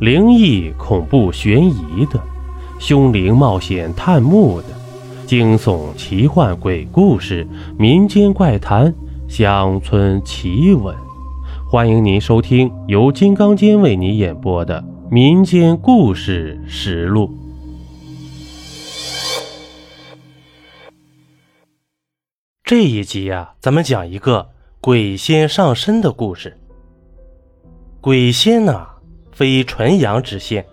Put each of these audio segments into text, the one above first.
灵异、恐怖、悬疑的，凶灵冒险探墓的，惊悚、奇幻、鬼故事、民间怪谈、乡村奇闻，欢迎您收听由金刚间为您演播的《民间故事实录》。这一集啊，咱们讲一个鬼仙上身的故事。鬼仙呢？非纯阳之仙，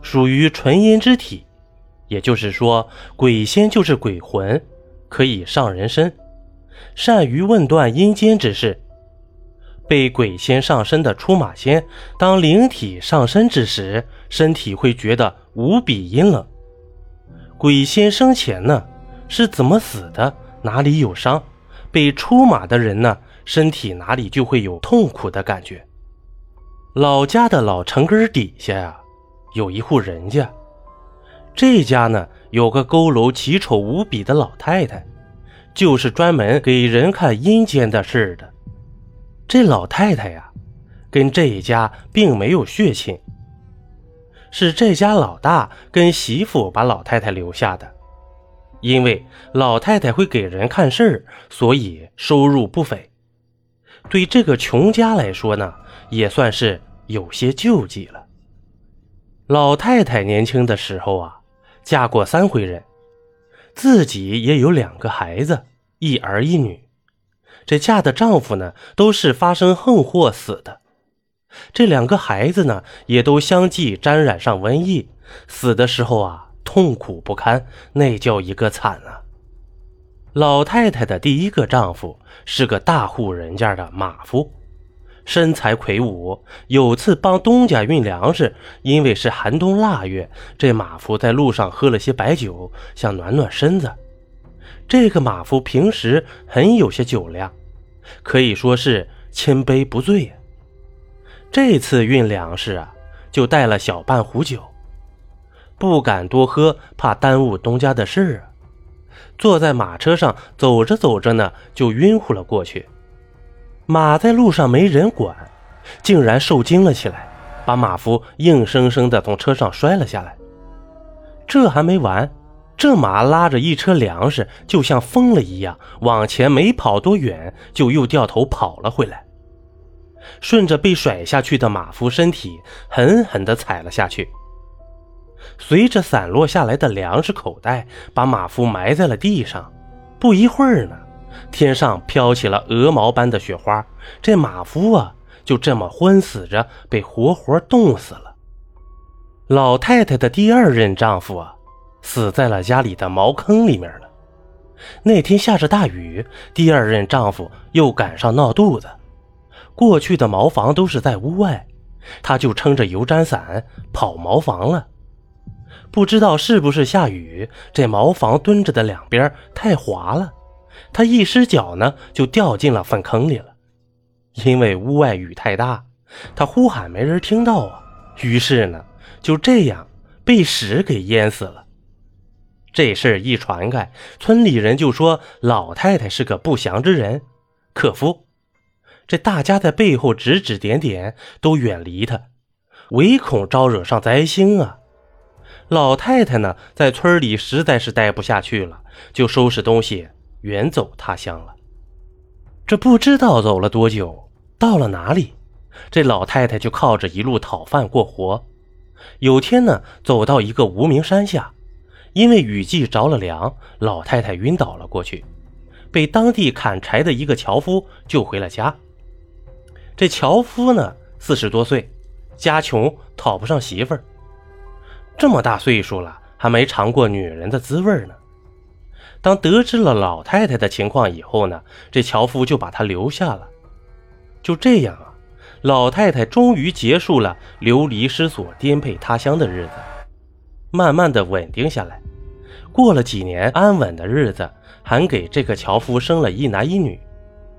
属于纯阴之体，也就是说，鬼仙就是鬼魂，可以上人身，善于问断阴间之事。被鬼仙上身的出马仙，当灵体上身之时，身体会觉得无比阴冷。鬼仙生前呢是怎么死的？哪里有伤？被出马的人呢，身体哪里就会有痛苦的感觉。老家的老城根底下呀，有一户人家。这家呢，有个佝偻奇丑无比的老太太，就是专门给人看阴间的事的。这老太太呀，跟这一家并没有血亲，是这家老大跟媳妇把老太太留下的。因为老太太会给人看事儿，所以收入不菲。对这个穷家来说呢，也算是。有些救济了。老太太年轻的时候啊，嫁过三回人，自己也有两个孩子，一儿一女。这嫁的丈夫呢，都是发生横祸死的。这两个孩子呢，也都相继沾染上瘟疫，死的时候啊，痛苦不堪，那叫一个惨啊！老太太的第一个丈夫是个大户人家的马夫。身材魁梧，有次帮东家运粮食，因为是寒冬腊月，这马夫在路上喝了些白酒，想暖暖身子。这个马夫平时很有些酒量，可以说是千杯不醉。这次运粮食啊，就带了小半壶酒，不敢多喝，怕耽误东家的事儿。坐在马车上走着走着呢，就晕乎了过去。马在路上没人管，竟然受惊了起来，把马夫硬生生的从车上摔了下来。这还没完，这马拉着一车粮食，就像疯了一样，往前没跑多远，就又掉头跑了回来，顺着被甩下去的马夫身体狠狠地踩了下去。随着散落下来的粮食口袋，把马夫埋在了地上。不一会儿呢。天上飘起了鹅毛般的雪花，这马夫啊，就这么昏死着，被活活冻死了。老太太的第二任丈夫啊，死在了家里的茅坑里面了。那天下着大雨，第二任丈夫又赶上闹肚子，过去的茅房都是在屋外，他就撑着油毡伞跑茅房了。不知道是不是下雨，这茅房蹲着的两边太滑了。他一失脚呢，就掉进了粪坑里了。因为屋外雨太大，他呼喊没人听到啊。于是呢，就这样被屎给淹死了。这事儿一传开，村里人就说老太太是个不祥之人，克夫。这大家在背后指指点点，都远离他，唯恐招惹上灾星啊。老太太呢，在村里实在是待不下去了，就收拾东西。远走他乡了，这不知道走了多久，到了哪里，这老太太就靠着一路讨饭过活。有天呢，走到一个无名山下，因为雨季着了凉，老太太晕倒了过去，被当地砍柴的一个樵夫救回了家。这樵夫呢，四十多岁，家穷，讨不上媳妇儿，这么大岁数了，还没尝过女人的滋味呢。当得知了老太太的情况以后呢，这樵夫就把她留下了。就这样啊，老太太终于结束了流离失所、颠沛他乡的日子，慢慢的稳定下来。过了几年安稳的日子，还给这个樵夫生了一男一女。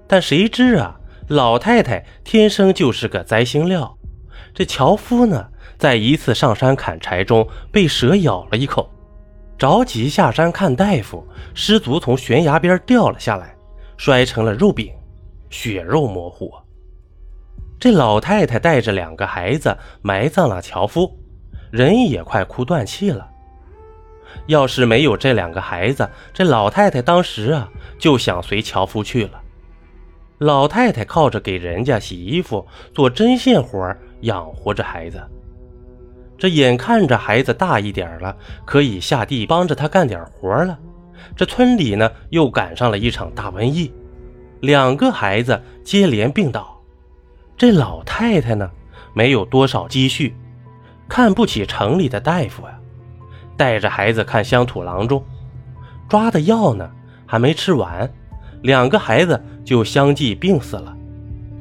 但谁知啊，老太太天生就是个灾星料。这樵夫呢，在一次上山砍柴中被蛇咬了一口。着急下山看大夫，失足从悬崖边掉了下来，摔成了肉饼，血肉模糊。这老太太带着两个孩子埋葬了樵夫，人也快哭断气了。要是没有这两个孩子，这老太太当时啊就想随樵夫去了。老太太靠着给人家洗衣服、做针线活养活着孩子。这眼看着孩子大一点了，可以下地帮着他干点活了。这村里呢又赶上了一场大瘟疫，两个孩子接连病倒。这老太太呢没有多少积蓄，看不起城里的大夫呀。带着孩子看乡土郎中，抓的药呢还没吃完，两个孩子就相继病死了。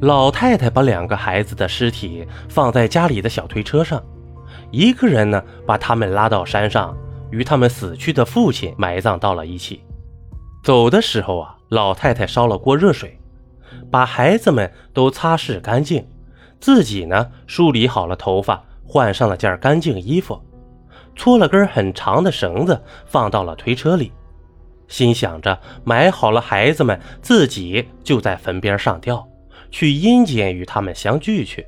老太太把两个孩子的尸体放在家里的小推车上，一个人呢把他们拉到山上，与他们死去的父亲埋葬到了一起。走的时候啊，老太太烧了锅热水，把孩子们都擦拭干净，自己呢梳理好了头发，换上了件干净衣服。搓了根很长的绳子，放到了推车里，心想着埋好了孩子们，自己就在坟边上吊，去阴间与他们相聚去。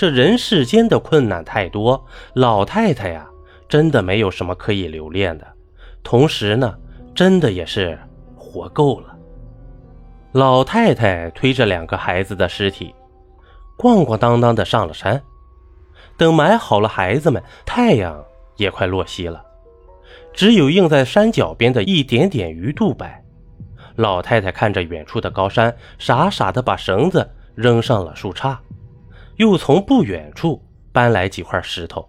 这人世间的困难太多，老太太呀，真的没有什么可以留恋的。同时呢，真的也是活够了。老太太推着两个孩子的尸体，逛逛当当的上了山。等埋好了孩子们，太阳。也快落西了，只有映在山脚边的一点点鱼肚白。老太太看着远处的高山，傻傻的把绳子扔上了树杈，又从不远处搬来几块石头，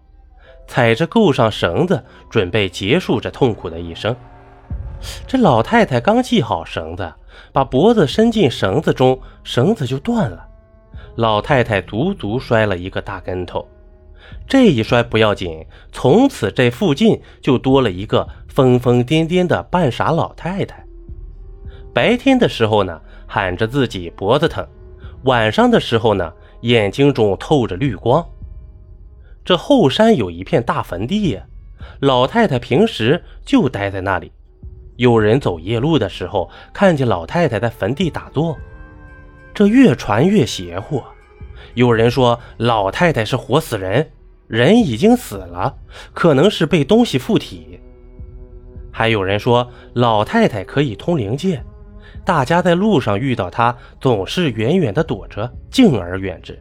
踩着够上绳子，准备结束这痛苦的一生。这老太太刚系好绳子，把脖子伸进绳子中，绳子就断了。老太太足足摔了一个大跟头。这一摔不要紧，从此这附近就多了一个疯疯癫癫的半傻老太太。白天的时候呢，喊着自己脖子疼；晚上的时候呢，眼睛中透着绿光。这后山有一片大坟地呀，老太太平时就待在那里。有人走夜路的时候，看见老太太在坟地打坐，这越传越邪乎。有人说老太太是活死人。人已经死了，可能是被东西附体。还有人说老太太可以通灵界，大家在路上遇到她，总是远远的躲着，敬而远之。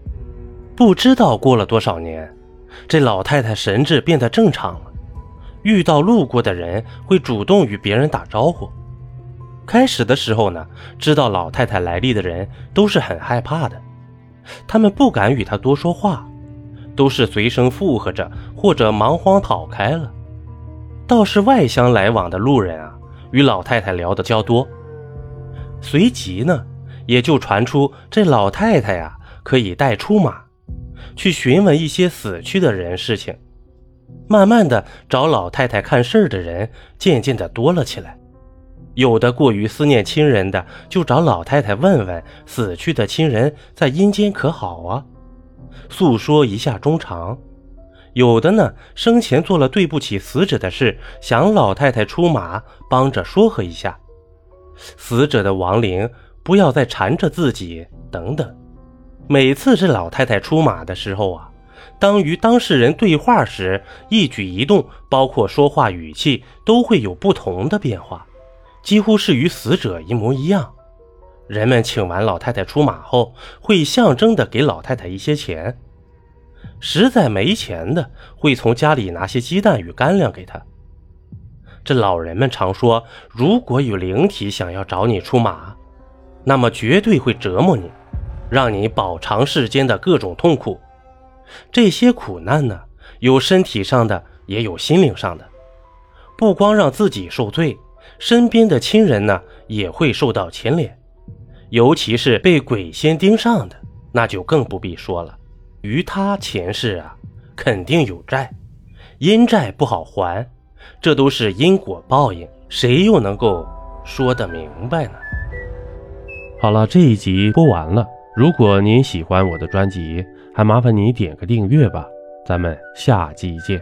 不知道过了多少年，这老太太神智变得正常了，遇到路过的人会主动与别人打招呼。开始的时候呢，知道老太太来历的人都是很害怕的，他们不敢与她多说话。都是随声附和着，或者忙慌跑开了。倒是外乡来往的路人啊，与老太太聊得较多。随即呢，也就传出这老太太呀，可以带出马，去询问一些死去的人事情。慢慢的，找老太太看事儿的人渐渐的多了起来。有的过于思念亲人的，就找老太太问问死去的亲人在阴间可好啊。诉说一下衷肠，有的呢生前做了对不起死者的事，想老太太出马帮着说和一下，死者的亡灵不要再缠着自己等等。每次这老太太出马的时候啊，当与当事人对话时，一举一动，包括说话语气，都会有不同的变化，几乎是与死者一模一样。人们请完老太太出马后，会象征的给老太太一些钱；实在没钱的，会从家里拿些鸡蛋与干粮给她。这老人们常说，如果有灵体想要找你出马，那么绝对会折磨你，让你饱尝世间的各种痛苦。这些苦难呢，有身体上的，也有心灵上的。不光让自己受罪，身边的亲人呢，也会受到牵连。尤其是被鬼仙盯上的，那就更不必说了。于他前世啊，肯定有债，阴债不好还，这都是因果报应，谁又能够说得明白呢？好了，这一集播完了。如果您喜欢我的专辑，还麻烦你点个订阅吧。咱们下集见。